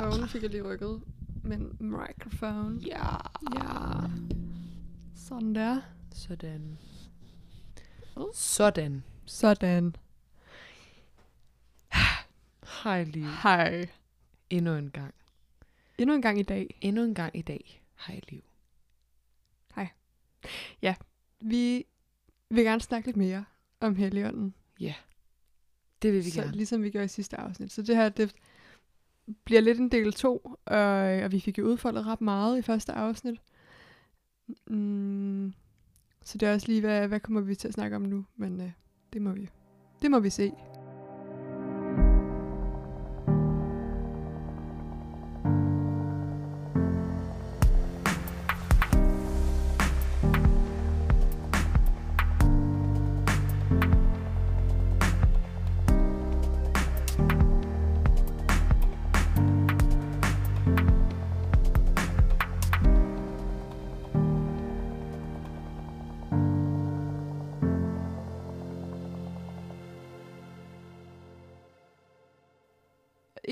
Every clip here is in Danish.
Phone fik jeg lige rykket. Men microphone. Ja. Ja. Sådan der. Sådan. Sådan. Sådan. Hej Liv. Hej. Endnu en gang. Endnu en gang i dag. Endnu en gang i dag. Hej Liv. Vi vil gerne snakke lidt mere om Helligånden. Det vil vi så, gerne. Ligesom vi gjorde i sidste afsnit. Så det her, det bliver lidt en del to, og, og vi fik jo udfoldet ret meget i første afsnit. Mm, så det er også lige, hvad, hvad kommer vi til at snakke om nu, men øh, det må vi det må vi se.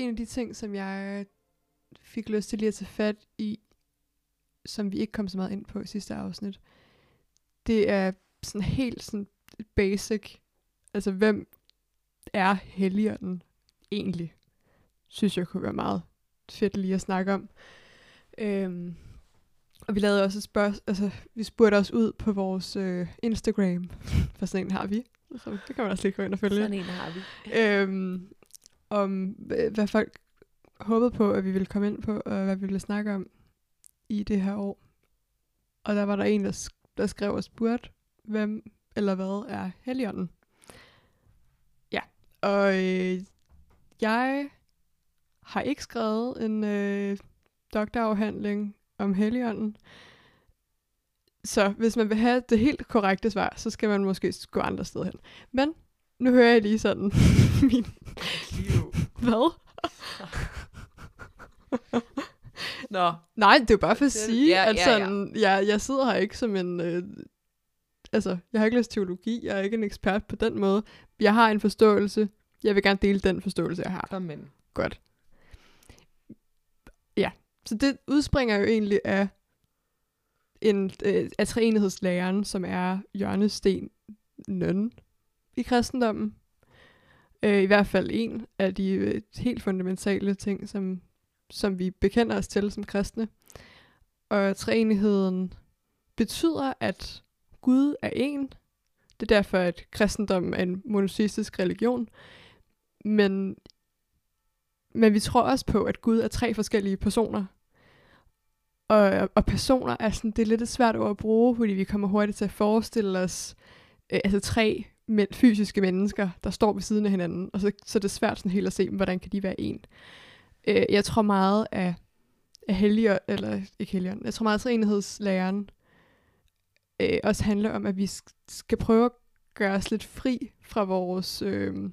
En af de ting, som jeg fik lyst til lige at tage fat i, som vi ikke kom så meget ind på i sidste afsnit, det er sådan helt sådan basic, altså hvem er Helligånden egentlig? Synes jeg kunne være meget fedt lige at snakke om. Øhm, og vi lavede også et spørgsmål, altså vi spurgte også ud på vores øh, Instagram, for sådan en har vi, så det kan man også lige gå ind og følge Sådan en har vi. øhm, om hvad folk håbede på, at vi ville komme ind på, og hvad vi ville snakke om i det her år. Og der var der en, der, sk- der skrev og spurgte, hvem eller hvad er Helligånden? Ja, og øh, jeg har ikke skrevet en øh, doktorafhandling om Helligånden. Så hvis man vil have det helt korrekte svar, så skal man måske gå andre steder hen. Men nu hører jeg lige sådan min... Hvad? Nå. Nej, det er jo bare for at sige, ja, at ja, ja. sådan, Jeg, jeg sidder her ikke som en... Øh, altså, jeg har ikke læst teologi, jeg er ikke en ekspert på den måde. Jeg har en forståelse. Jeg vil gerne dele den forståelse, jeg har. Med. Godt. Ja, så det udspringer jo egentlig af en øh, af treenighedslæren, som er hjørnestenen i kristendommen. Øh, I hvert fald en af de øh, helt fundamentale ting, som, som vi bekender os til som kristne. Og treenigheden betyder, at Gud er en. Det er derfor, at kristendommen er en monoteistisk religion. Men men vi tror også på, at Gud er tre forskellige personer. Og, og personer er sådan, det er lidt et svært ord at bruge, fordi vi kommer hurtigt til at forestille os øh, altså tre men, fysiske mennesker, der står ved siden af hinanden, og så, så er det svært sådan helt at se, hvordan kan de være en. Øh, jeg tror meget af, af helger, eller ikke helger, jeg tror meget af træenighedslæren øh, også handler om, at vi sk- skal prøve at gøre os lidt fri fra vores øh,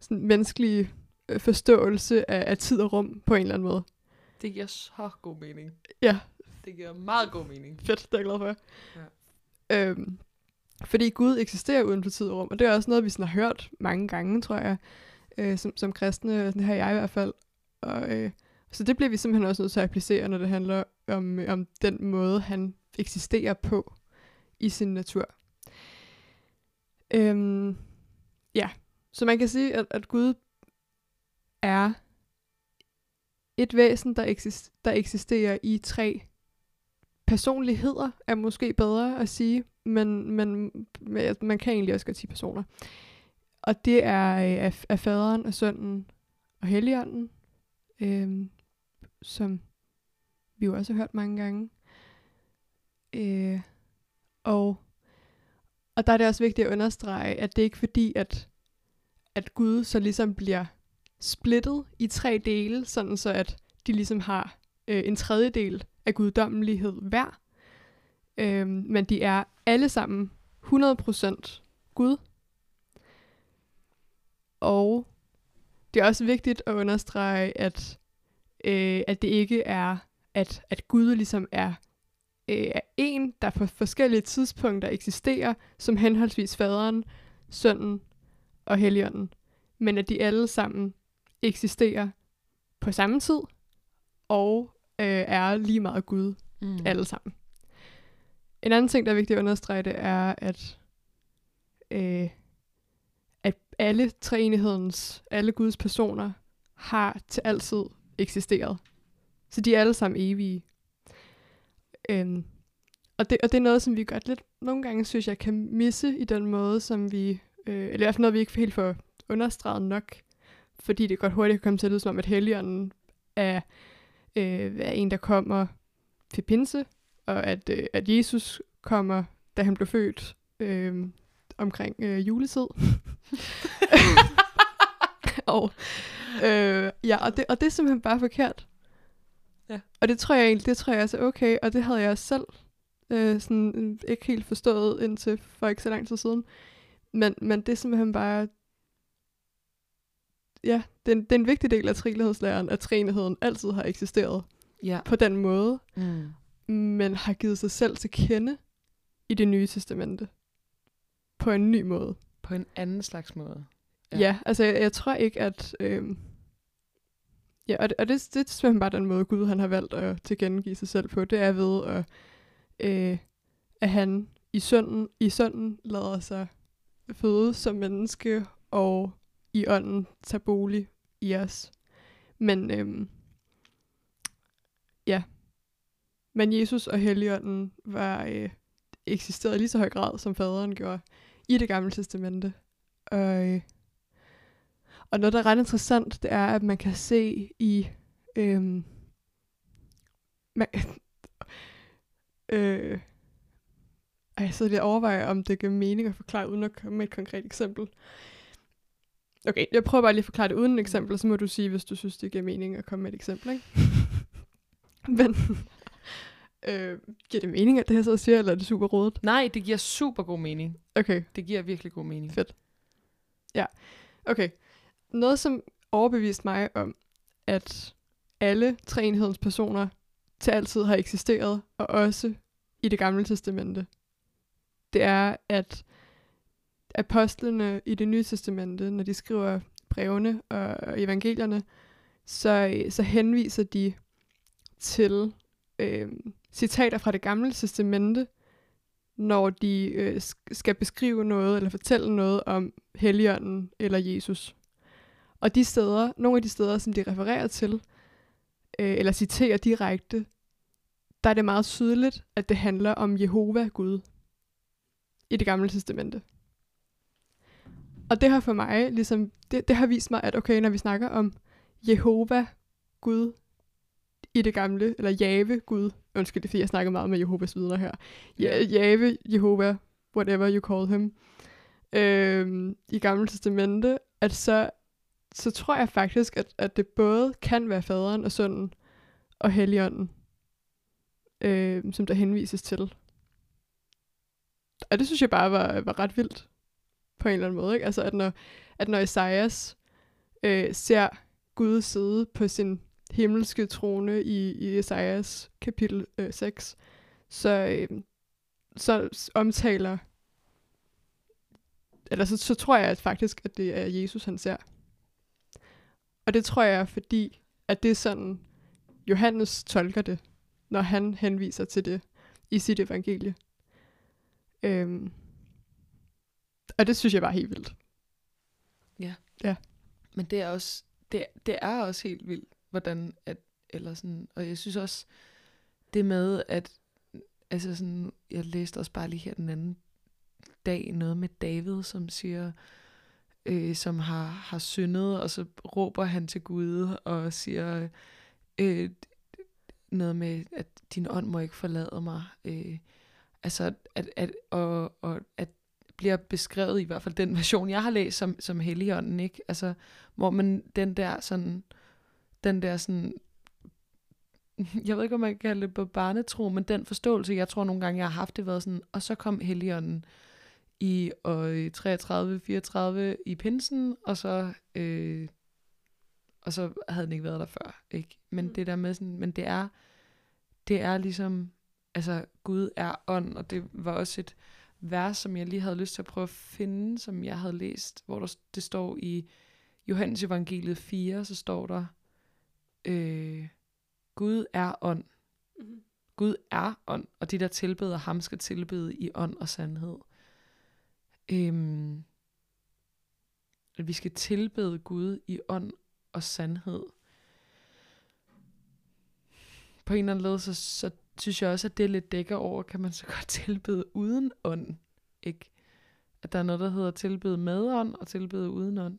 sådan menneskelige øh, forståelse af, af tid og rum på en eller anden måde. Det giver så god mening. Ja, Det giver meget god mening. fedt, det er jeg glad for. Ja. Øhm, fordi Gud eksisterer uden for tid og rum, og det er også noget, vi sådan har hørt mange gange, tror jeg, øh, som, som kristne, det har jeg i hvert fald. Og, øh, så det bliver vi simpelthen også nødt til at applicere, når det handler om, øh, om den måde, han eksisterer på i sin natur. Øhm, ja, så man kan sige, at, at Gud er et væsen, der, eksist- der eksisterer i tre personligheder, er måske bedre at sige, men, men man kan egentlig også godt sige personer. Og det er øh, af, af faderen og sønnen og helligånden, øh, som vi jo også har hørt mange gange. Øh, og, og der er det også vigtigt at understrege, at det ikke er fordi, at, at Gud så ligesom bliver splittet i tre dele, sådan så at de ligesom har øh, en tredjedel af guddommelighed hver. Øhm, men de er alle sammen 100% Gud. Og det er også vigtigt at understrege, at, øh, at det ikke er, at, at Gud ligesom er øh, er en, der på forskellige tidspunkter eksisterer som henholdsvis faderen, sønnen og helligånden, men at de alle sammen eksisterer på samme tid og øh, er lige meget Gud, Mm. alle sammen. En anden ting, der er vigtigt at understrege, det er, at, øh, at alle treenighedens, alle Guds personer, har til altid eksisteret. Så de er alle sammen evige. Øhm, og, det, og det er noget, som vi godt lidt nogle gange, synes jeg, kan misse i den måde, som vi, øh, eller i hvert fald noget, vi ikke helt får understreget nok, fordi det godt hurtigt kan komme til at lyde som om, at Helligånden er, øh, er en, der kommer til pinse, og at, øh, at Jesus kommer, da han blev født, øh, omkring øh, juletid. og, øh, ja, og det, og det er simpelthen bare forkert. Ja. Og det tror jeg egentlig, det tror jeg også er okay, og det havde jeg også selv øh, sådan, øh, ikke helt forstået indtil for ikke så lang tid siden. Men, men det er simpelthen bare, ja, det er, en, det er en vigtig del af trinlighedslæren, at trinigheden altid har eksisteret Ja. på den måde, Mm. Men har givet sig selv til kende i det nye testamente. På en ny måde. På en anden slags måde. Ja, Ja. altså jeg, jeg tror ikke, at... Øhm, ja, og, det, og det, det er simpelthen bare den måde, Gud han har valgt at tilkendegive sig selv på. Det er ved, at, øh, at han i sønden, i sønden lader sig føde som menneske, og i ånden tager bolig i os. Men øhm, ja, men Jesus og Helligånden var øh, eksisterede i lige så høj grad, som faderen gjorde i det gamle testamente. Og, øh, og noget, der er ret interessant, det er, at man kan se i... Øhm, man, øh, ej, jeg sidder lige og overvejer, om det giver mening at forklare, uden at komme med et konkret eksempel. Okay, jeg prøver bare lige at forklare det uden et eksempel, så må du sige, hvis du synes, det giver mening at komme med et eksempel, ikke? Men øh, giver det mening, at det her så siger, eller er det super rodet? Nej, det giver super god mening. Okay, Det giver virkelig god mening. Fedt. Ja, okay. Noget, som overbeviste mig om, at alle treenhedens personer til altid har eksisteret, og også i det gamle testamente, det er, at apostlene i det nye testamente, når de skriver brevene og evangelierne, så, så henviser de til øh, citater fra det gamle testamente, når de øh, skal beskrive noget eller fortælle noget om Helligånden eller Jesus. Og de steder, nogle af de steder, som de refererer til, øh, eller citerer direkte, der er det meget tydeligt, at det handler om Jehova Gud i det gamle testamente. Og det har for mig, ligesom, det, det har vist mig, at okay, når vi snakker om Jehova Gud i det gamle, eller Jave Gud, undskyld, det er fordi jeg snakker meget med Jehovas vidner her, ja, Jave, Jehova, whatever you call him, øhm, i Gamle Testamente, at så, så tror jeg faktisk, at, at det både kan være faderen og sønnen og helligånden, øhm, som der henvises til. Og det synes jeg bare var, var ret vildt, på en eller anden måde. Ikke? Altså, at når, at når Esajas øh, ser Gud sidde på sin himmelske trone i, i Esajas kapitel øh, 6, så, øh, så omtaler, eller så, så tror jeg at faktisk, at det er Jesus, han ser. Og det tror jeg, fordi at det er sådan, Johannes tolker det, når han henviser til det i sit evangelie. Øhm, og det synes jeg var helt vildt. Men det er også, det, det er også helt vildt, hvordan, at, eller sådan, og jeg synes også, det med, at, altså sådan, jeg læste også bare lige her den anden dag, noget med David, som siger, øh, som har, har syndet, og så råber han til Gud, og siger, øh, noget med, at din ånd må ikke forlade mig. Øh, altså, at, at, og, og at bliver beskrevet, i hvert fald den version, jeg har læst, som, som Helligånden, ikke? Altså, hvor man den der sådan, den der sådan, jeg ved ikke, om man kan kalde det på barnetro, men den forståelse, jeg tror nogle gange, jeg har haft det været sådan, og så kom Helligånden i år 33, 34 i pinsen, og så, øh, og så havde den ikke været der før, ikke? Men Mm. det der med sådan, men det er, det er ligesom, altså Gud er ånd, og det var også et vers, som jeg lige havde lyst til at prøve at finde, som jeg havde læst, hvor der, det står i Johannes evangeliet 4, så står der, øh, Gud er ånd. Mm-hmm. Gud er ånd, og de, der tilbeder ham, skal tilbede i ånd og sandhed. Øhm, at vi skal tilbede Gud i ånd og sandhed. På en eller anden led, så, så synes jeg også, at det lidt dækker over, kan man så godt tilbede uden ånd. Ikke? At der er noget, der hedder tilbede med ånd og tilbede uden ånd.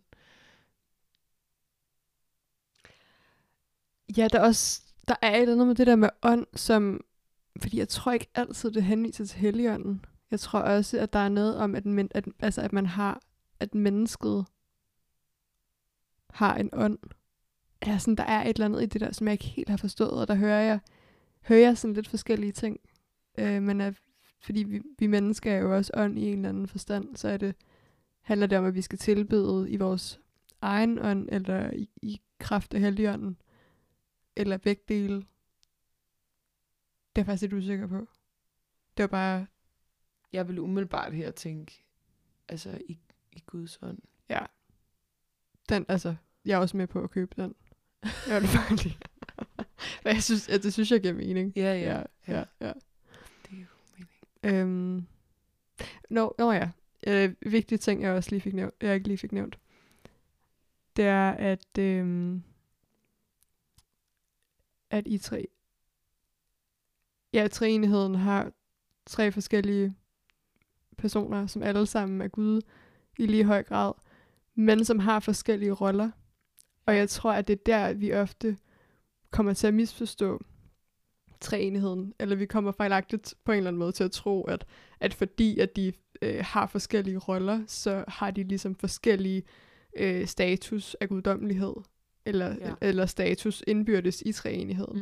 Ja, der er også der er et eller andet med det der med ånd, som... Fordi jeg tror ikke altid, det henviser til helligånden. Jeg tror også, at der er noget om, at, men, at, altså, at man har... At mennesket har en ånd. Eller sådan, der er et eller andet i det der, som jeg ikke helt har forstået, og der hører jeg, hører jeg sådan lidt forskellige ting. Øh, men at, fordi vi, vi mennesker er jo også ånd i en eller anden forstand, så er det, handler det om, at vi skal tilbede i vores egen ånd, eller i, i kraft af helligånden eller begge dele. Det er jeg faktisk lidt usikker på. Det var bare, Jeg vil umiddelbart her tænke, altså i, i Guds ånd. ja. Den, altså, jeg er også med på at købe den. Jeg vil bare lige. Men jeg synes, ja, det synes jeg giver mening. Ja, Ja, ja, ja. Det er jo mening. Øhm. Nå, nå ja. Øh, vigtige ting, jeg også lige fik nævnt, jeg ikke lige fik nævnt. Det er, at, øhm, at i tre, ja, treenigheden har tre forskellige personer, som alle sammen er Gud i lige høj grad, men som har forskellige roller. Og jeg tror, at det er der, vi ofte kommer til at misforstå træenigheden, eller vi kommer fejlagtigt på en eller anden måde til at tro, at, at fordi at de øh, har forskellige roller, så har de ligesom forskellige øh, status af guddommelighed, eller, Ja. eller status indbyrdes i treenigheden.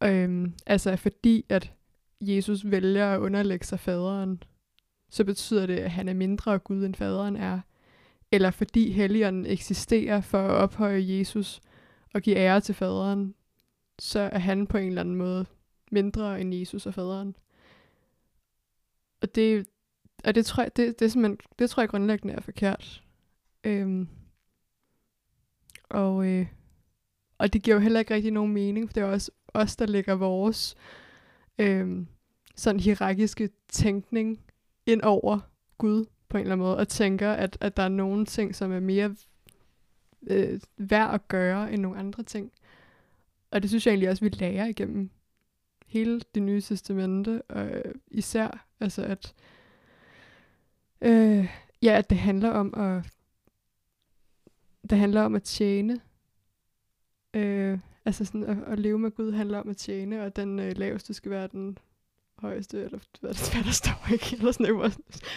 Mm. Øhm, altså fordi at Jesus vælger at underlægge sig faderen, så betyder det, at han er mindre Gud, end faderen er. Eller fordi helligånden eksisterer for at ophøje Jesus og give ære til faderen, så er han på en eller anden måde mindre end Jesus og faderen. Og det, og det tror jeg, det, det, er det tror jeg grundlæggende er forkert. Øhm, og, øh, og det giver jo heller ikke rigtig nogen mening, for det er også os, der lægger vores øh, sådan hierarkiske tænkning ind over Gud på en eller anden måde, og tænker, at, at der er nogle ting, som er mere øh, værd at gøre end nogle andre ting. Og det synes jeg egentlig også, vi lærer igennem hele det nye testamente, og øh, især, altså at, øh, ja, at det handler om at, det handler om at tjene, øh, altså sådan at, at leve med Gud handler om at tjene, og den øh, laveste skal være den højeste, eller hvad, det- hvad der står ikke, eller sådan noget.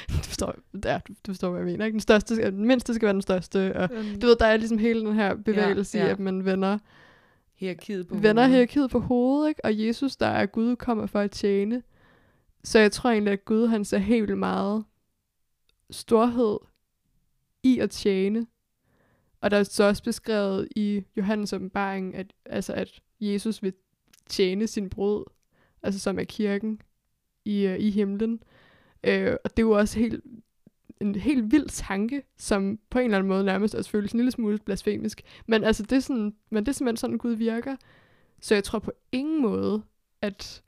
Du forstår, ja, du, du forstår, hvad jeg mener, ikke? Den, største, den mindste skal være den største, og du ved, der er ligesom hele den her bevægelse ja, ja. i, at man vender, Hierarkiet på vender hovedet. hierarkiet på hovedet, ikke? og Jesus, der er Gud, kommer for at tjene. Så jeg tror egentlig, at Gud, han ser helt meget storhed i at tjene. Og der er så også beskrevet i Johannes åbenbaring, at, altså at Jesus vil tjene sin brud, altså som er kirken i, øh, i himlen. Øh, og det er jo også helt, en helt vild tanke, som på en eller anden måde nærmest også føles en lille smule blasfemisk. Men altså, det er, sådan, men det er simpelthen sådan, Gud virker. Så jeg tror på ingen måde, at,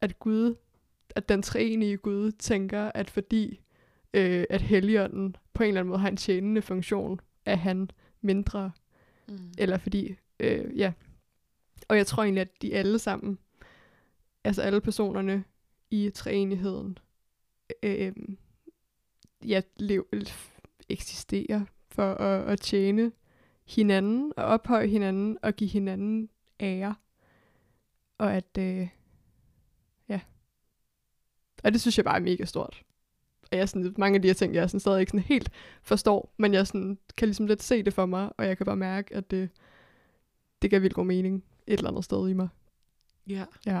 at Gud, at den treenige Gud tænker, at fordi øh, at Helligånden på en eller anden måde har en tjenende funktion, er han mindre, Mm. eller fordi, øh, ja. Og jeg tror egentlig, at de alle sammen, altså alle personerne i treenigheden, øh, ja, lev, eksisterer for at, at tjene hinanden, og ophøje hinanden, og give hinanden ære. Og at, øh, ja. Og det synes jeg bare er mega stort. Og jeg sådan, mange af de her ting, jeg sådan stadig ikke sådan helt forstår, men jeg sådan, kan ligesom lidt se det for mig, og jeg kan bare mærke, at det, det giver vildt god mening et eller andet sted i mig. Ja. Ja.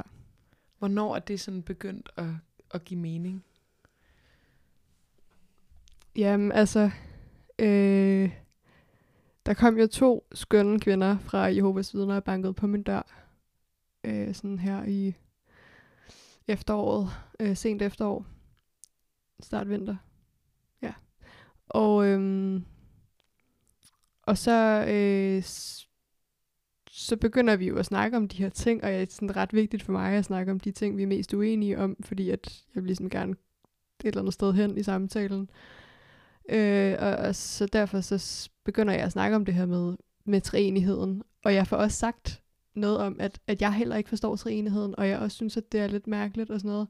Hvornår er det sådan begyndt at, at give mening? Jamen, altså, øh, der kom jo to skønne kvinder fra Jehovas vidner og bankede på min dør. Øh, sådan her i efteråret, øh, sent efterår, start vinter. Ja. Og, øhm, og så, øh, så begynder vi jo at snakke om de her ting, og det er sådan ret vigtigt for mig at snakke om de ting, vi er mest uenige om, fordi at jeg vil ligesom gerne et eller andet sted hen i samtalen. Øh, og, og så derfor så begynder jeg at snakke om det her med, med treenigheden, Og jeg får også sagt noget om, at, at jeg heller ikke forstår treenigheden, og jeg også synes, at det er lidt mærkeligt og sådan noget.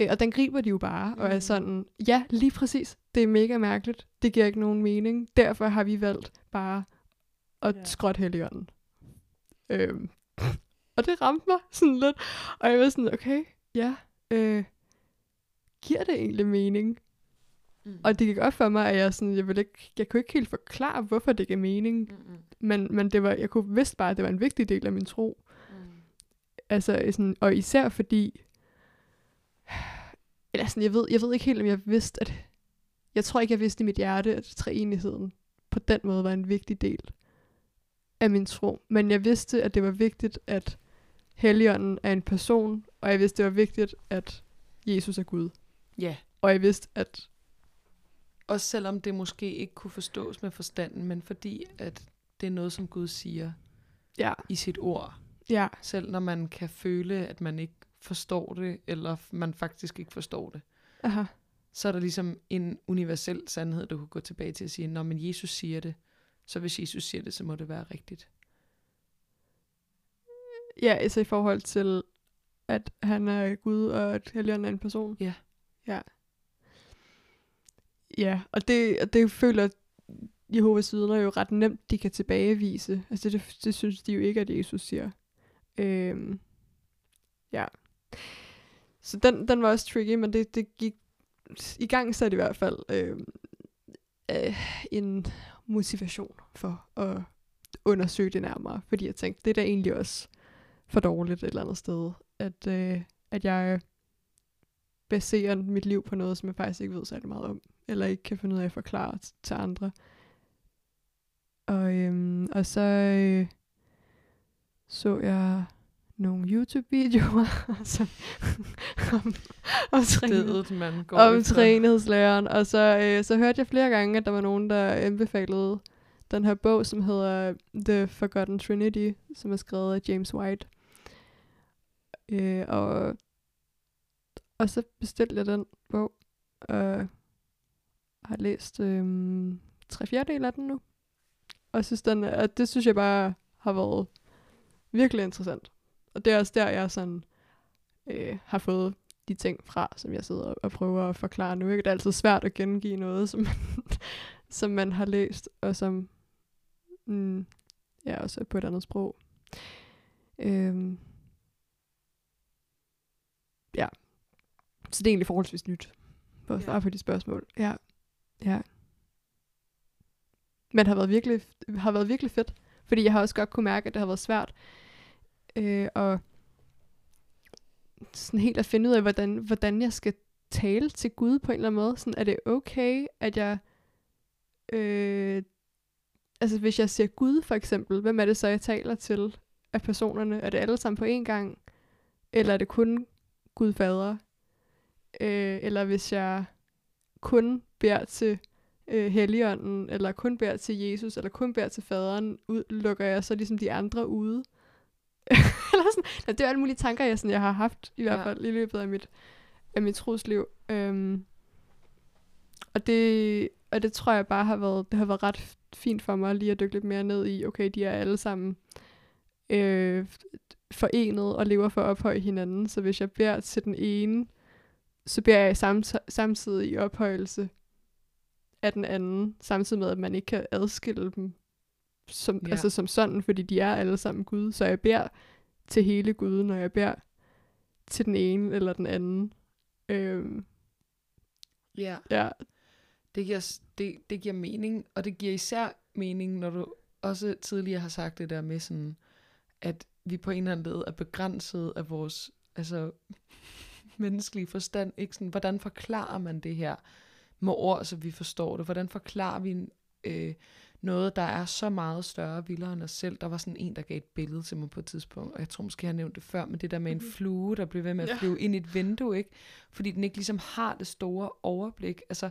Øh, og den griber de jo bare, og er Mm. sådan, ja, lige præcis, det er mega mærkeligt, det giver ikke nogen mening, derfor har vi valgt bare at Ja. ja. skråt Helligånden. Øhm, og det ramte mig sådan lidt, og jeg var sådan, okay, ja, øh, giver det egentlig mening? Mm. Og det gik op for mig, at jeg, sådan, jeg, ville ikke, jeg kunne ikke helt forklare, hvorfor det gav mening. Mm-mm. Men, men det var, jeg kunne vidste bare, at det var en vigtig del af min tro. Mm. Altså, sådan, og især fordi, eller sådan, jeg ved, jeg ved ikke helt, om jeg vidste, at, jeg tror ikke, jeg vidste i mit hjerte, at træenigheden på den måde var en vigtig del af min tro. Men jeg vidste, at det var vigtigt, at Helligånden er en person, og jeg vidste, det var vigtigt, at Jesus er Gud. Ja, Og jeg vidste, at også selvom det måske ikke kunne forstås med forstanden, men fordi at det er noget, som Gud siger ja, i sit ord. ja, Selv når man kan føle, at man ikke forstår det, eller man faktisk ikke forstår det, aha, så er der ligesom en universel sandhed, du kan gå tilbage til at sige, når men Jesus siger det, så hvis Jesus siger det, så må det være rigtigt. ja, altså i forhold til, at han er Gud, og at Helligånden er en person. Ja. Ja. Ja, og det, og det føler Jehovas vidner jo ret nemt, de kan tilbagevise. Altså det, det synes de jo ikke, at Jesus siger. Øhm, ja. Så den, den var også tricky, men det, det gik i gang så i hvert fald øh, øh, en motivation for at undersøge det nærmere. Fordi jeg tænkte, det er da egentlig også for dårligt et eller andet sted, at, øh, at jeg baserer mit liv på noget, som jeg faktisk ikke ved særlig meget om, eller ikke kan finde ud af at forklare t- til andre. Og, øhm, og så øh, så jeg nogle YouTube-videoer som, om, om, træning, Stedet, man går om efter. og så, øh, så hørte jeg flere gange, at der var nogen, der anbefalede den her bog, som hedder The Forgotten Trinity, som er skrevet af James White. Øh, og, og så bestilte jeg den bog, og har læst øh, tre fjerdedel af den nu. Og synes den, og det synes jeg bare har været virkelig interessant. Og det er også der, jeg sådan øh, har fået de ting fra, som jeg sidder og prøver at forklare nu. Ikke? Det er altid svært at gengive noget, som man, som man har læst, og som mm, ja, også er på et andet sprog. Øhm, ja. Så det er egentlig forholdsvis nyt, for at Ja. svare på de spørgsmål. Ja. ja. Men det har været virkelig, har været virkelig fedt, fordi jeg har også godt kunne mærke, at det har været svært øh, og sådan helt at finde ud af, hvordan, hvordan jeg skal tale til Gud på en eller anden måde. Sådan, er det okay, at jeg... Øh, altså, hvis jeg siger Gud, for eksempel, hvem er det så, jeg taler til af personerne? Er det alle sammen på én gang? Eller er det kun Gud fader? Øh, eller hvis jeg kun beder til øh, Helligånden, eller kun beder til Jesus, eller kun beder til faderen, udelukker jeg så ligesom de andre ude? eller sådan. Ja, det er alle mulige tanker, jeg, sådan, jeg har haft, i hvert Ja. fald i løbet af mit, af mit trosliv. Øhm, og, det, og det tror jeg bare har været, det har været ret fint for mig lige at dykke lidt mere ned i, okay, de er alle sammen øh, forenet og lever for at ophøje hinanden. Så hvis jeg beder til den ene, så beder jeg samt, samtidig i ophøjelse af den anden, samtidig med, at man ikke kan adskille dem som, Ja. altså som sådan, fordi de er alle sammen Gud. Så jeg beder til hele Gud, når jeg beder til den ene eller den anden. Øhm, Ja, ja, det giver, det, det giver mening, og det giver især mening, når du også tidligere har sagt det der med sådan, at vi på en eller anden led er begrænset af vores altså, menneskelige forstand. Ikke? Sådan, hvordan forklarer man det her med ord, så vi forstår det? Hvordan forklarer vi øh, noget, der er så meget større og vildere end os selv? Der var sådan en, der gav et billede til mig på et tidspunkt, og jeg tror måske, jeg har nævnt det før, men det der med en Mhm. flue, der bliver ved med at Ja. flyve ind i et vindue, ikke? fordi den ikke ligesom har det store overblik. Altså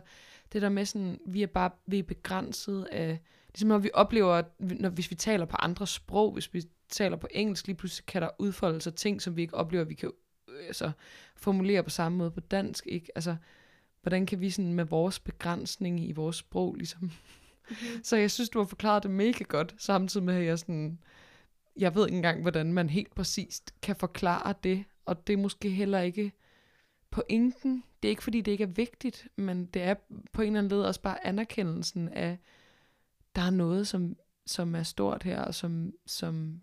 det der med sådan, vi er bare vi er begrænset af ligesom når vi oplever, når, hvis vi taler på andre sprog, hvis vi taler på engelsk, lige pludselig kan der udfolde sig ting, som vi ikke oplever, at vi kan altså, formulere på samme måde på dansk. Ikke? Altså, hvordan kan vi sådan med vores begrænsning i vores sprog, ligesom... Mm-hmm. Så jeg synes, du har forklaret det mega godt, samtidig med, at jeg sådan... Jeg ved ikke engang, hvordan man helt præcist kan forklare det, og det er måske heller ikke pointen. Det er ikke, fordi det ikke er vigtigt, men det er på en eller anden led også bare anerkendelsen af, der er noget, som, som er stort her, og som, som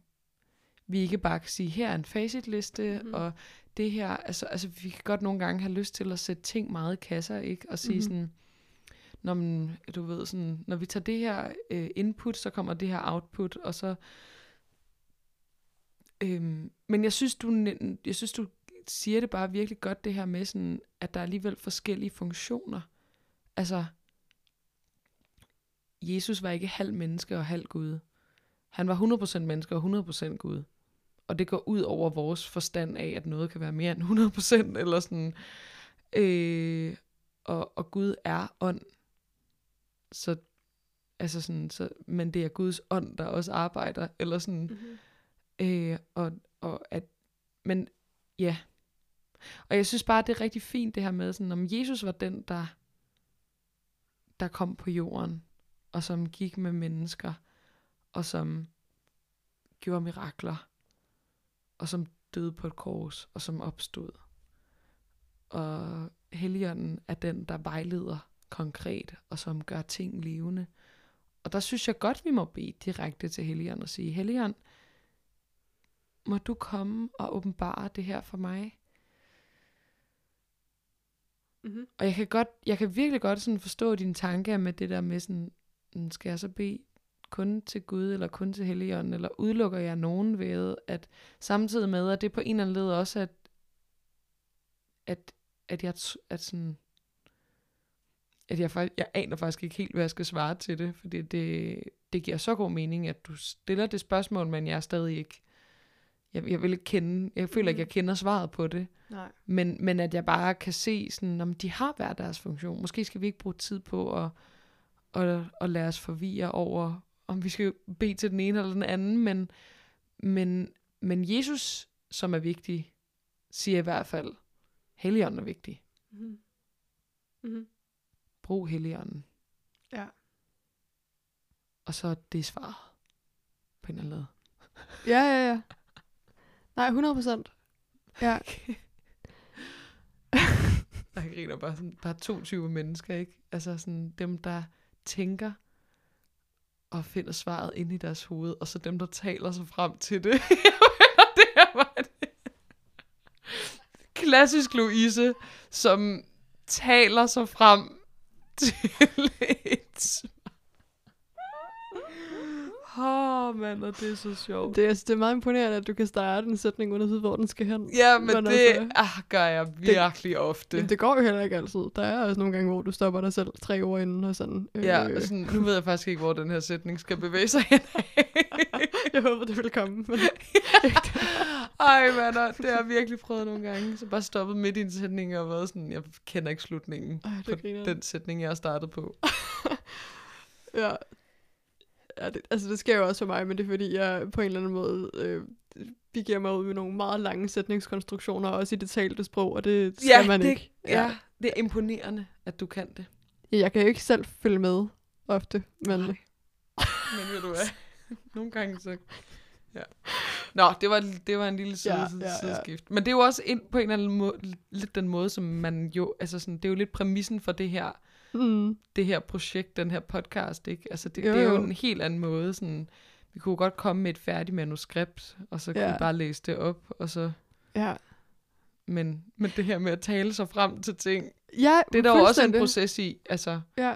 vi ikke bare kan sige, her er en facitliste, mm-hmm. og det her, altså, altså vi kan godt nogle gange have lyst til at sætte ting meget i kasser, ikke? Og sige mm-hmm. sådan, når, man, du ved, sådan, når vi tager det her øh, input, så kommer det her output, og så... Øhm, men jeg synes, du, jeg synes, du siger det bare virkelig godt, det her med, sådan, at der er alligevel forskellige funktioner. Altså, Jesus var ikke halv menneske og halv Gud. Han var 100% menneske og 100% Gud. Og det går ud over vores forstand af, at noget kan være mere end 100%, eller sådan. Øh, og, og Gud er ånd. Så, altså sådan, så, men det er Guds ånd, der også arbejder, eller sådan. Mm-hmm. Øh, og, og at, men ja. Og jeg synes bare, det er rigtig fint det her med, sådan, om Jesus var den, der, der kom på jorden, og som gik med mennesker, og som gjorde mirakler, og som døde på et kors, og som opstod. Og Helligånden er den, der vejleder konkret, og som gør ting levende. Og der synes jeg godt, vi må bede direkte til Helligånden og sige, Helligånd, må du komme og åbenbare det her for mig? Mm-hmm. Og jeg kan, godt, jeg kan virkelig godt sådan forstå dine tanker med det der med sådan, "Mm, skal jeg så bede kun til Gud, eller kun til Helligånden, eller udelukker jeg nogen ved, at samtidig med, at det på en eller anden led også, at, at, at jeg, at sådan, at jeg, faktisk, jeg aner faktisk ikke helt, hvad jeg skal svare til det, fordi det, det giver så god mening, at du stiller det spørgsmål, men jeg er stadig ikke, jeg, jeg vil ikke kende, jeg føler ikke, Mhm. jeg kender svaret på det. Nej. Men, men at jeg bare kan se, sådan, om de har hver deres funktion. Måske skal vi ikke bruge tid på at, at, at lade os forvirre over, om vi skal bede til den ene eller den anden. Men, men, men Jesus, som er vigtig, siger i hvert fald, Helligånden er vigtig. Mm-hmm. Mm-hmm. Brug Helligånden. Ja. Og så er det svaret. På en eller anden måde. Ja, ja, ja. Nej, 100 procent. Ja. Jeg griner bare sådan, der er to typer mennesker, ikke? Altså sådan dem, der tænker og finder svaret inde i deres hoved, og så dem, der taler sig frem til det. Det her var det. Klassisk Louise, som taler sig frem til et Åh, oh, mand, og det er så sjovt. Det, altså, det er meget imponerende, at du kan starte en sætning, uden at vide, hvor den skal hen. Ja, men, Men det altså- ah, gør jeg virkelig ofte. Jamen, det går jo heller ikke altid. Der er også nogle gange, hvor du stopper dig selv tre ord inden og sådan. Øh, Ja, og sådan, nu ved jeg faktisk ikke, hvor den her sætning skal bevæge sig hen. jeg håber, det vil komme. Men... Ej, mand, det har jeg virkelig prøvet nogle gange. Så bare stoppet midt i en sætning og været sådan, jeg kender ikke slutningen Ej, på det griner. den sætning, jeg har startet på. Ja. Ja det, altså, det sker jo også for mig, men det er fordi, jeg på en eller anden måde øh, begiver mig ud med nogle meget lange sætningskonstruktioner, også i det talte sprog, og det skal man det, ikke. Ja. det er imponerende, at du kan det. Jeg kan jo ikke selv følge med ofte, men Nej. Men ved du hvad? Nogle gange så... Ja. Nå, det var, det var en lille side, Ja, ja, ja, ja. ja, sideskift. Men det er jo også ind, på en eller anden måde, lidt den måde, som man jo... Altså sådan, det er jo lidt præmissen for det her, mm, det her projekt, den her podcast, ikke? Altså det, Jo, det er jo en helt anden måde, sådan... Vi kunne godt komme med et færdigt manuskript, og så kunne Ja. vi bare læse det op, og så... ja. Men, men det her med at tale sig frem til ting, Ja, det er der jo også en proces i. Altså, Ja.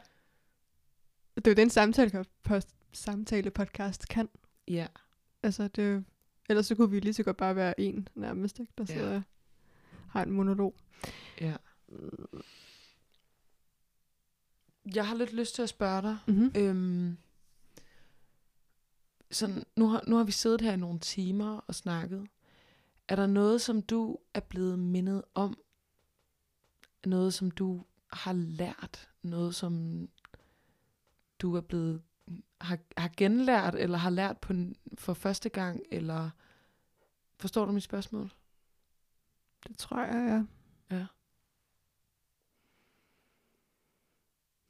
Det er jo det, en samtale, samtale podcast kan. ja. Altså, det er jo- Ellers så kunne vi lige så godt bare være en nærmest, ikke? Der Ja. sidder har en monolog. ja. Jeg har lidt lyst til at spørge dig, Mm-hmm. Øhm, sådan, nu, har, nu har vi siddet her i nogle timer og snakket. Er der noget, som du er blevet mindet om? Noget, som du har lært? Noget, som du er blevet har, har genlært, eller har lært på, for første gang, eller forstår du mit spørgsmål? Det tror jeg. Ja.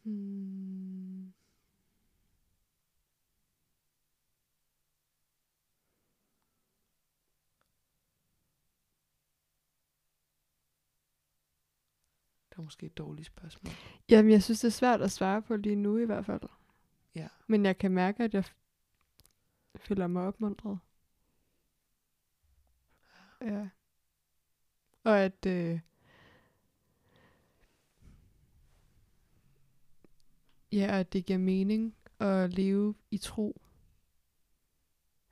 Hmm. Det er måske et dårligt spørgsmål. Jamen, jeg synes, det er svært at svare på lige nu i hvert fald. Ja. Men jeg kan mærke, at jeg føler mig opmuntret. Ja. Og at... Øh, ja, at det giver mening at leve i tro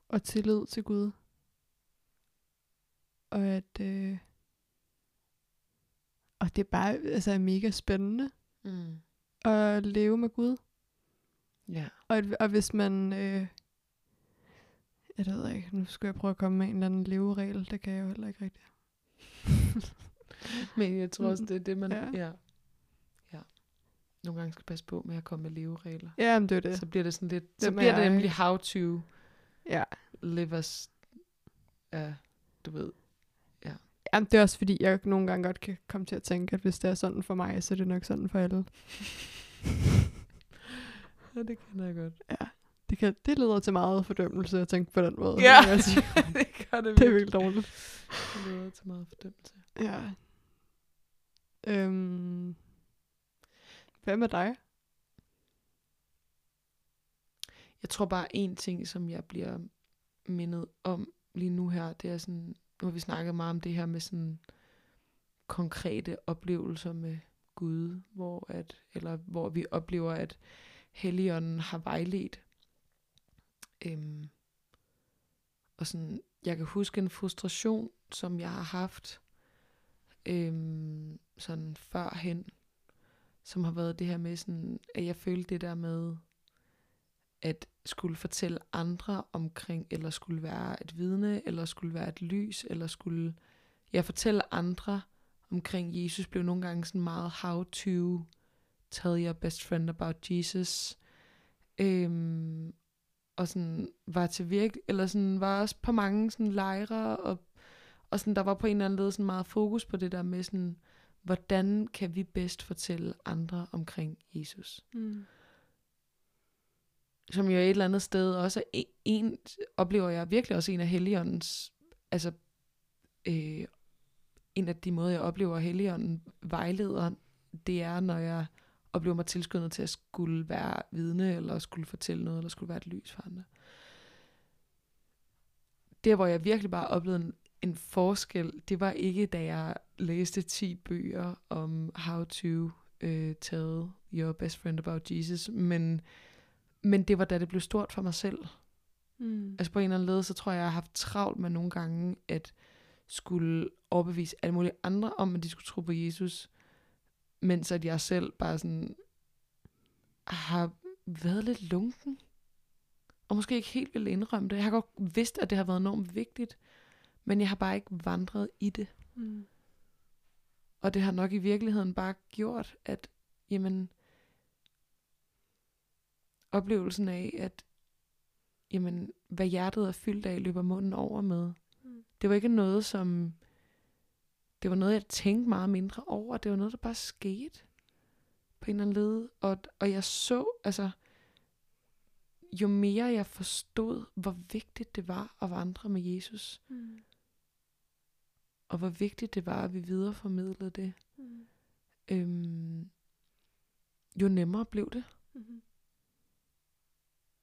og tillid til Gud. Og at... Øh, og det er bare altså, mega spændende Mm. at leve med Gud. Ja. Og, og hvis man... Øh, jeg ved ikke, nu skal jeg prøve at komme med en eller anden leveregel. Det kan jeg jo heller ikke rigtigt. Men jeg tror også, det er det, man... Ja. ja. Nogle gange skal passe på med at komme med leveregler. Ja, men det er det. Så bliver det sådan lidt... Så Hvem er bliver det jeg? nemlig how to Ja. live us... Ja, du ved. Jamen, det er også fordi, jeg nogle gange godt kan komme til at tænke, at hvis det er sådan for mig, så er det nok sådan for alle. Ja, det kender jeg godt. Det, kan, det leder til meget fordømmelse at tænke på den måde. Ja, jeg sige. det gør det det er virkelig. virkelig dårligt. Det leder til meget fordømmelse. Ja. Øhm, hvad med dig? Jeg tror bare en ting, som jeg bliver mindet om lige nu her, det er sådan, nu har vi snakket meget om det her med sådan konkrete oplevelser med Gud, hvor at, eller hvor vi oplever, at Helligånden har vejledt. Øhm, og sådan, jeg kan huske en frustration, som jeg har haft øhm, sådan førhen, som har været det her med sådan, at jeg følte det der med, at skulle fortælle andre omkring, eller skulle være et vidne, eller skulle være et lys, eller skulle jeg fortælle andre omkring Jesus, blev nogle gange sådan meget how to tell your best friend about Jesus. Øhm, og sådan var til virke, eller sådan var også på mange sådan lejre, og, og sådan, der var på en eller anden led sådan meget fokus på det der med sådan, hvordan kan vi bedst fortælle andre omkring Jesus? Mm. som jo et eller andet sted også er en, en oplever jeg virkelig også en af Helligåndens, altså øh, en af de måder, jeg oplever Helligånden vejleder, det er, når jeg oplever mig tilskyndet til at skulle være vidne, eller skulle fortælle noget, eller skulle være et lys for andre. Der, hvor jeg virkelig bare oplevede en, en forskel, det var ikke, da jeg læste 10 bøger om how to øh, tell your best friend about Jesus, men men det var da det blev stort for mig selv. Mm. Altså på en eller anden led, så tror jeg, jeg har haft travlt med nogle gange, at skulle overbevise alle mulige andre om, at de skulle tro på Jesus, mens at jeg selv bare sådan har været lidt lunken. Og måske ikke helt vil indrømme det. Jeg har godt vidst, at det har været enormt vigtigt, men jeg har bare ikke vandret i det. Mm. Og det har nok i virkeligheden bare gjort, at jamen, oplevelsen af, at jamen, hvad hjertet er fyldt af, løber munden over med. Mm. Det var ikke noget, som... Det var noget, jeg tænkte meget mindre over. Det var noget, der bare skete på en eller anden led. Og, og jeg så, altså... Jo mere jeg forstod, hvor vigtigt det var at vandre med Jesus, Mm. Og hvor vigtigt det var, at vi videreformidlede det, Mm. øhm, jo nemmere blev det. Mm.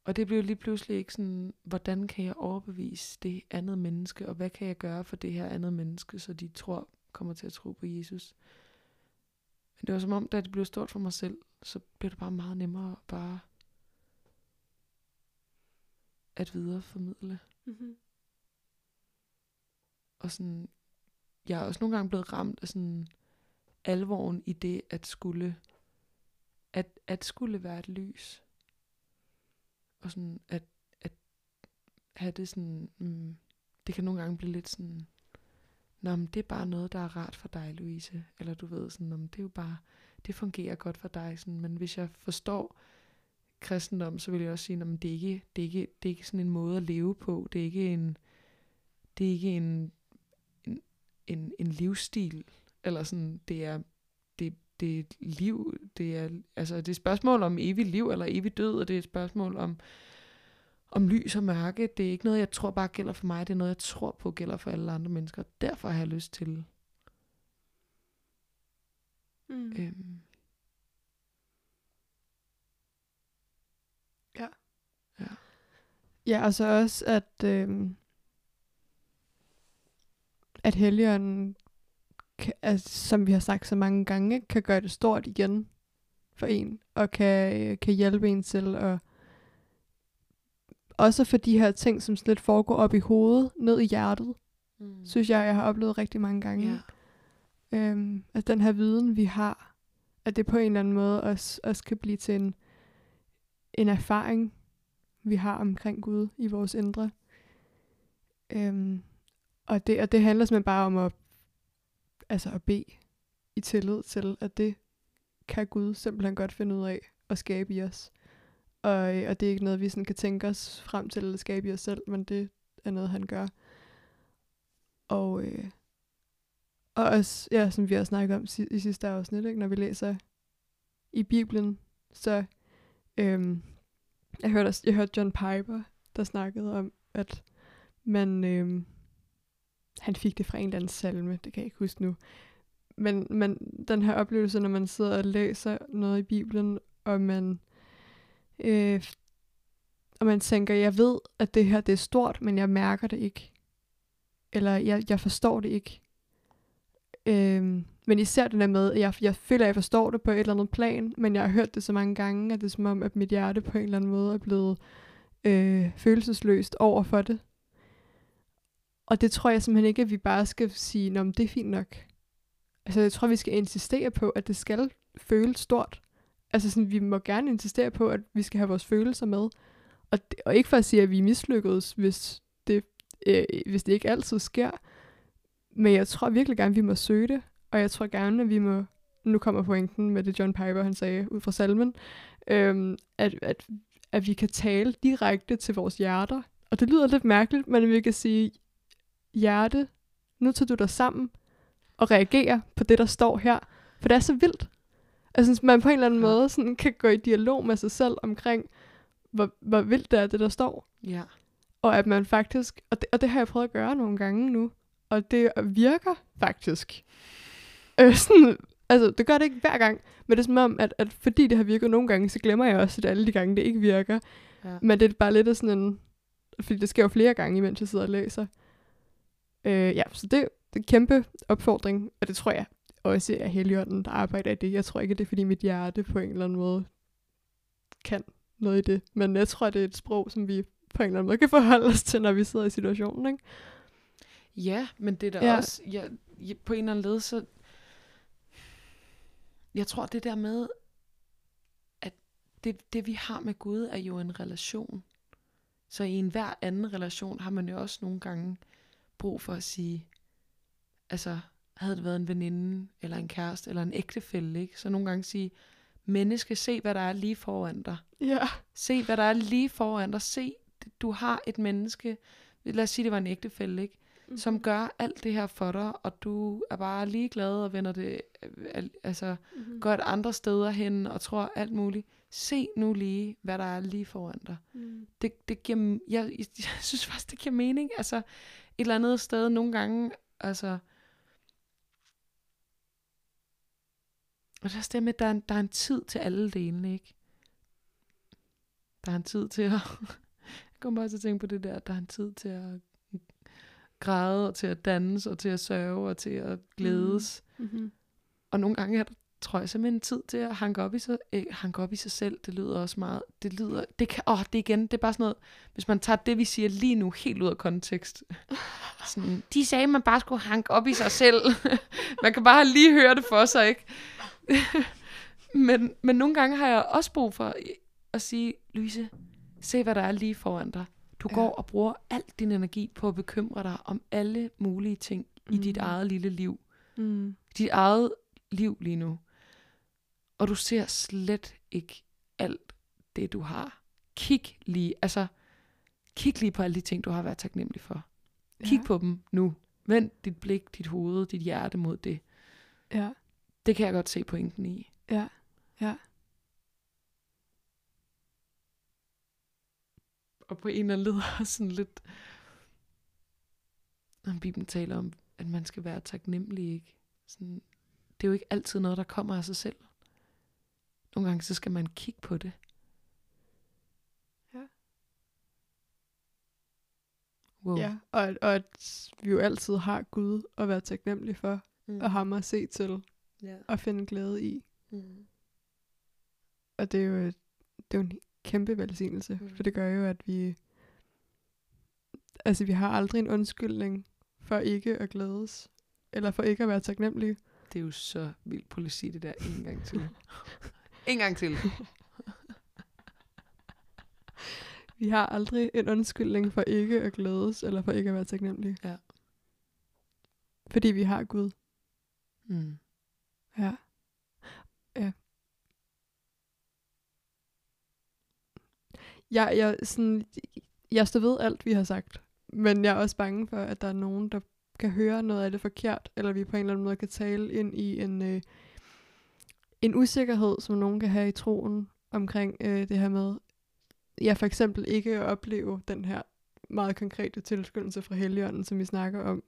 Og det blev lige pludselig ikke sådan, hvordan kan jeg overbevise det andet menneske, og hvad kan jeg gøre for det her andet menneske, så de tror, kommer til at tro på Jesus. Men det var som om, da det blev stort for mig selv, så blev det bare meget nemmere bare at videreformidle. Mm. Og sådan, jeg er også nogle gange blevet ramt af sådan alvoren i det, at skulle, at, at skulle være et lys. Og sådan, at, at have det sådan, mm, det kan nogle gange blive lidt sådan, Nå, men det er bare noget, der er rart for dig, Louise. Eller du ved, sådan, om det er jo bare, det fungerer godt for dig. Sådan, men hvis jeg forstår kristendom, så vil jeg også sige, at det er ikke, det er ikke, det er ikke sådan en måde at leve på. Det er ikke en, det er ikke en, en, en, en livsstil, eller sådan, det er, det, det er et liv, det er, altså, det er et spørgsmål om evigt liv, eller evig død, og det er et spørgsmål om, om lys og mørke. Det er ikke noget, jeg tror bare gælder for mig, det er noget, jeg tror på gælder for alle andre mennesker. Derfor har jeg lyst til Mm. øhm, Ja, og så også, at, øhm, at Helligånden, kan, altså, som vi har sagt så mange gange, kan gøre det stort igen for en, og kan, øh, kan hjælpe en til at også for de her ting, som sådan lidt foregår op i hovedet, ned i hjertet, mm. synes jeg, jeg har oplevet rigtig mange gange. ja. Øhm, at den her viden, vi har, at det på en eller anden måde også, også kan blive til en, en erfaring, vi har omkring Gud i vores indre. Øhm, og, det, og det handler simpelthen bare om at, altså at bede i tillid til, at det kan Gud simpelthen godt finde ud af at skabe i os. Og, øh, og det er ikke noget, vi sådan kan tænke os frem til at skabe i os selv, men det er noget, han gør. Og, øh, og også, ja, som vi har snakket om i sidste afsnit, ikke? når vi læser i Bibelen, så øhm, jeg hørte, jeg hørte John Piper, der snakkede om, at man, øhm, han fik det fra en eller anden salme, det kan jeg ikke huske nu, men, men den her oplevelse, når man sidder og læser noget i Bibelen, og man, øh, og man tænker, jeg ved, at det her det er stort, men jeg mærker det ikke. Eller jeg, jeg forstår det ikke. Øh, men især den der med, at jeg, jeg føler, at jeg forstår det på et eller andet plan, men jeg har hørt det så mange gange, at det er som om, at mit hjerte på en eller anden måde er blevet øh, følelsesløst over for det. Og det tror jeg simpelthen ikke, at vi bare skal sige, Nå, men det er fint nok. Altså, jeg tror, vi skal insistere på, at det skal føles stort. Altså, sådan, vi må gerne insistere på, at vi skal have vores følelser med. Og, det, og ikke for at sige, at vi er mislykkedes, hvis det, øh, hvis det ikke altid sker. Men jeg tror virkelig gerne, at vi må søge det. Og jeg tror gerne, at vi må... Nu kommer pointen med det, John Piper han sagde ud fra salmen. Øhm, at, at, at vi kan tale direkte til vores hjerter. Og det lyder lidt mærkeligt, men vi kan sige, hjerte, nu tager du dig sammen og reagerer på det, der står her. For det er så vildt. Altså, man på en eller anden Ja. måde sådan, kan gå i dialog med sig selv omkring, hvor, hvor vildt det er, det der står. Ja. Og at man faktisk, og det, og det har jeg prøvet at gøre nogle gange nu, og det virker faktisk. Øh, sådan, altså, det gør det ikke hver gang, men det er som om, at, at fordi det har virket nogle gange, så glemmer jeg også, at alle de gange, det ikke virker. ja. Men det er bare lidt af sådan en, fordi det sker jo flere gange, imens jeg sidder og læser. Øh, ja, så det, det er en kæmpe opfordring, og det tror jeg også er Helligånden, der arbejder i det. Jeg tror ikke, det er, fordi mit hjerte på en eller anden måde kan noget i det. Men jeg tror, det er et sprog, som vi på en eller anden måde kan forholde os til, når vi sidder i situationen, ikke? Ja, men det er da Ja. også, ja, på en eller anden led, så, jeg tror det der med, at det, det vi har med Gud, er jo en relation. Så i enhver anden relation har man jo også nogle gange brug for at sige, altså havde det været en veninde, eller en kæreste, eller en ægtefælle, ikke? så nogle gange sige, menneske, se hvad der er lige foran dig. Ja. Se, hvad der er lige foran dig. Se, du har et menneske, lad os sige, det var en ægtefælle, ikke? Mhm. som gør alt det her for dig, og du er bare ligeglad og vender det al- altså, Mm-hmm. godt andre steder hen og tror alt muligt. Se nu lige, hvad der er lige foran dig. Mm. Det, det giver, jeg, jeg, synes faktisk, det giver mening. Altså, et eller andet sted nogle gange, altså... Og det er også det med, at der er, en, der er en tid til alle delene, ikke? Der er en tid til at... jeg kommer bare til at tænke på det der, der er en tid til at græde, og til at danse, og til at sørge, og til at glædes. Mm-hmm. Og nogle gange er der, tror jeg, simpelthen tid til at hanke op i sig, øh, hanke op i sig selv. Det lyder også meget, det lyder, det kan, åh, det igen, det er bare sådan noget, hvis man tager det, vi siger lige nu, helt ud af kontekst. Sådan, de sagde, man bare skulle hanke op i sig selv. man kan bare lige høre det for sig, ikke? men, men nogle gange har jeg også brug for at sige, Louise, se hvad der er lige foran dig. Du Ja. går og bruger al din energi på at bekymre dig om alle mulige ting i dit Mm. eget lille liv Mm. dit eget liv lige nu. Og du ser slet ikke alt det, du har. Kig lige, altså, kig lige på alle de ting, du har været taknemmelig for. Kig ja. på dem nu. Vend dit blik, dit hoved, dit hjerte mod det. Ja, Det kan jeg godt se pointen i. ja, ja. Og på en eller anden led også sådan lidt... Når Bibelen taler om, at man skal være taknemmelig, ikke? Sådan, det er jo ikke altid noget, der kommer af sig selv. Nogle gange, så skal man kigge på det. Ja. Wow. Ja, og, at- og at vi jo altid har Gud at være taknemmelig for, Mm. og ham at se til, Ja. og finde glæde i. Mm. Og det er jo, et- det er jo en kæmpe velsignelse, Mm. for det gør jo, at vi... Altså, vi har aldrig en undskyldning for ikke at glædes, eller for ikke at være taknemmelige. Det er jo så vildt på at sige det der en gang til. en gang til. Vi har aldrig en undskyldning for ikke at glædes, eller for ikke at være taknemmelige. Ja. Fordi vi har Gud. Mm. Ja. Ja. Jeg, jeg, sådan, jeg står ved alt, vi har sagt. Men jeg er også bange for, at der er nogen, der kan høre noget af det forkert, eller vi på en eller anden måde kan tale ind i en, øh, en usikkerhed, som nogen kan have i troen omkring øh, det her med, ja, for eksempel ikke at opleve den her meget konkrete tilskyndelse fra Helligånden, som vi snakker om.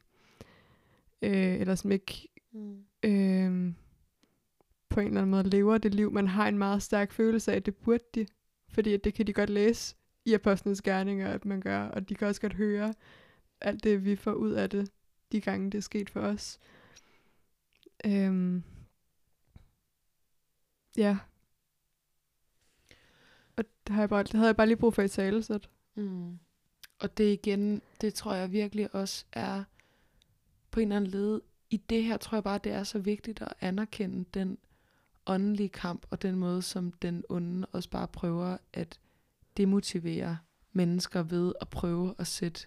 Øh, eller som ikke Mm. øh, på en eller anden måde lever det liv. Man har en meget stærk følelse af, at det burde de. Fordi at det kan de godt læse i apostlenes gerninger, at man gør. Og de kan også godt høre alt det, vi får ud af det, de gange det er sket for os. Øh, ja. Og det, har jeg bare, det havde jeg bare lige brug for i talesæt. Mm. Og det igen, det tror jeg virkelig også er på en eller anden led. I det her tror jeg bare, det er så vigtigt at anerkende den åndelige kamp, og den måde, som den onde også bare prøver at demotivere mennesker ved at prøve at sætte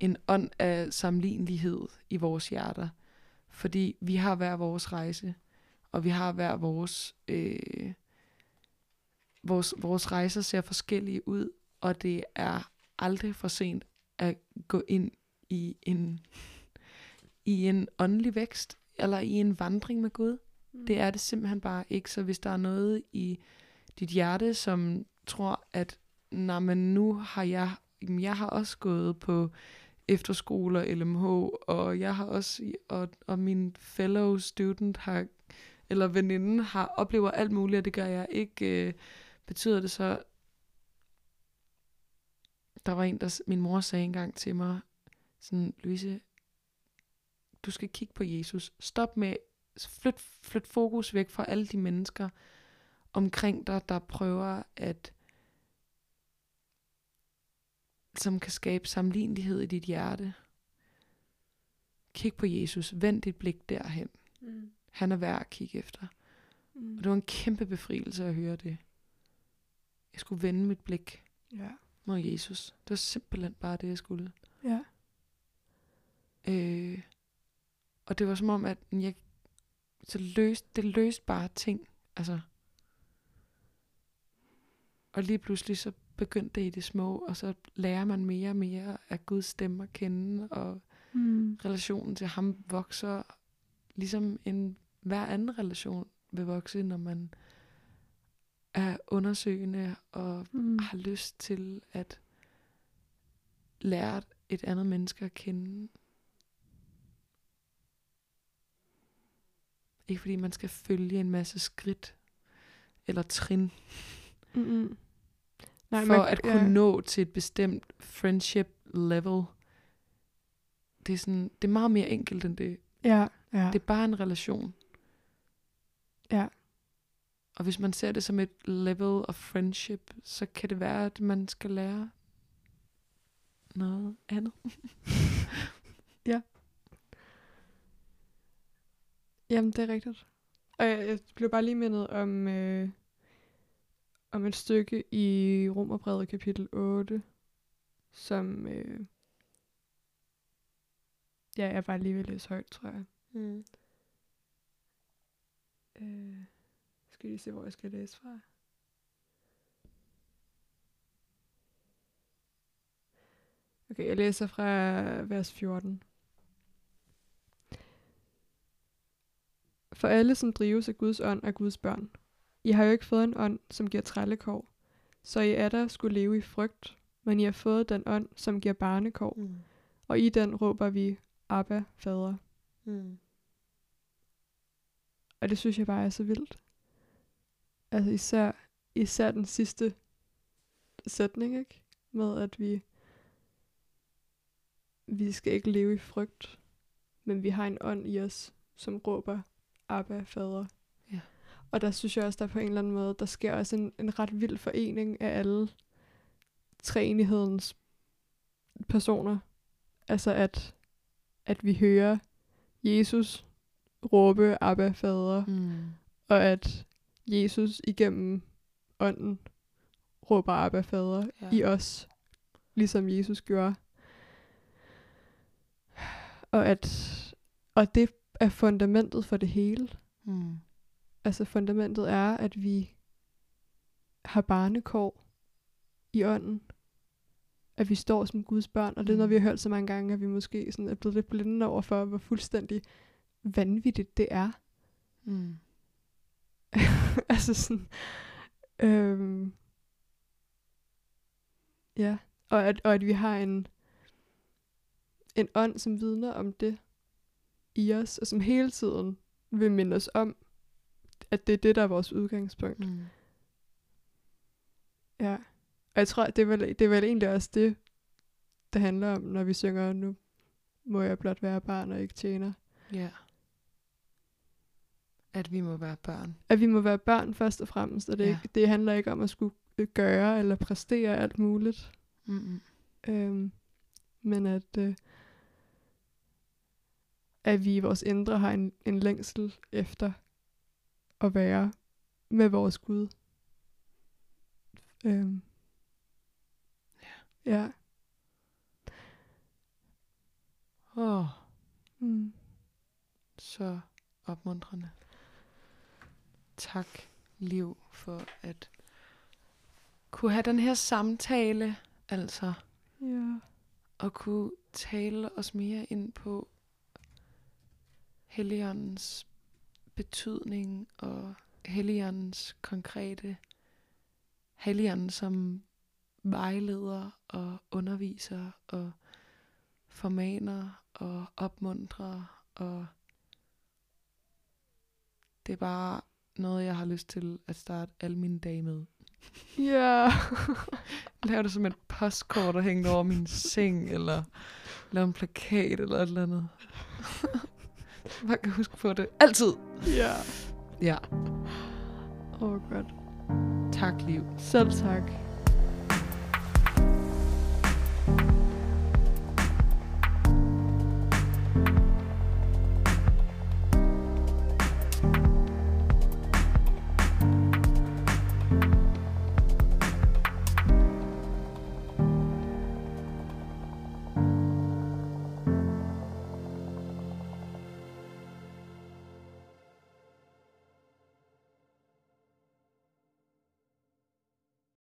en ånd af sammenlignelighed i vores hjerter. Fordi vi har hver vores rejse, og vi har hver vores... Øh, vores, vores rejser ser forskellige ud, og det er aldrig for sent at gå ind i en, i en åndelig vækst, eller i en vandring med Gud. Det er det simpelthen bare ikke. Så hvis der er noget i dit hjerte, som tror, at nej, men nu har jeg, jamen, jeg har også gået på efterskoler, LMH, og jeg har også, og, og min fellow student har, eller veninde har, oplever alt muligt, og det gør jeg ikke. Øh, betyder det så, der var en, der, min mor sagde engang til mig, sådan, Louise, du skal kigge på Jesus. Stop med, flyt, flyt fokus væk fra alle de mennesker omkring dig, der prøver at, som kan skabe sammenlignelighed i dit hjerte. Kig på Jesus. Vend dit blik derhen. Mm. Han er værd at kigge efter. Mm. Og det var en kæmpe befrielse at høre det. Jeg skulle vende mit blik Ja. mod Jesus. Det var simpelthen bare det, jeg skulle. Ja. Øh, og det var som om, at jeg, så løste, det løste bare ting. Altså. Og lige pludselig så begyndte det i det små, og så lærer man mere og mere af Guds stemme at kende, og Mm. relationen til ham vokser, ligesom en hver anden relation vil vokse, når man er undersøgende og Mm. har lyst til at lære et andet menneske at kende. Ikke fordi man skal følge en masse skridt eller trin Mm-mm. Nej, for man- at kunne ja. nå til et bestemt friendship level. Det er, sådan, det er meget mere enkelt end det. Ja, ja. Det er bare en relation. Ja. Og hvis man ser det som et level of friendship, så kan det være, at man skal lære noget andet. Jamen, det er rigtigt. Og jeg, jeg blev bare lige mindet om, øh, om et stykke i Romerbrevet kapitel 8, som øh, ja, jeg bare lige vil læse højt, tror jeg. Mm. Øh, skal lige se, hvor jeg skal læse fra. Okay, jeg læser fra vers 14. For alle, som drives af Guds ånd, er Guds børn. I har jo ikke fået en ånd, som giver trællekår, så I er der skulle leve i frygt, men I har fået den ånd, som giver barnekår, mm. og i den råber vi, Abba, fader. Mm. Og det synes jeg bare er så vildt. Altså især, især den sidste sætning, ikke? Med at vi, vi skal ikke leve i frygt, men vi har en ånd i os, som råber, Abba, fader. Ja. Og der synes jeg også, der på en eller anden måde, der sker også en, en ret vild forening af alle treenighedens personer. Altså at, at vi hører Jesus råbe Abba, fader, Mm. og at Jesus igennem ånden råber Abba, fader Ja. i os, ligesom Jesus gjorde. Og at og det er fundamentet for det hele. Mm. Altså fundamentet er, at vi har barnekår i ånden. At vi står som Guds børn. Og det er noget, Mm. vi har hørt så mange gange, at vi måske sådan er blevet lidt blinde over for, hvor fuldstændig vanvittigt det er. Mm. altså sådan... Øhm, ja, og at, og at vi har en, en ånd, som vidner om det i os, og som hele tiden vil minde os om, at det er det, der er vores udgangspunkt. Mm. Ja. Og jeg tror, det er, vel, det er vel egentlig også det, det handler om, når vi synger, nu må jeg blot være barn og ikke tjener. Ja. At vi må være børn. At vi må være børn først og fremmest, og det, Ja. ikke, det handler ikke om at skulle øh, gøre eller præstere alt muligt. Mm-mm. Øhm, men at, øh, at vi i vores indre har en, en længsel efter at være med vores Gud. Øhm, ja. Ja. Åh, oh, Mm. så opmuntrende. Tak, Liv, for at kunne have den her samtale, altså, Ja. og kunne tale os mere ind på Helligåndens betydning og Helligåndens konkrete Helligånden som vejleder og underviser og formaner og opmuntrer og det er bare noget, jeg har lyst til at starte alle mine dage med. Ja. Yeah. Lav det som et postkort, der hænger over min seng, eller lav en plakat, eller et eller andet. Man kan huske på det. Altid. Ja. Yeah. Ja. Oh, god. Tak, Liv. Selv tak. thank you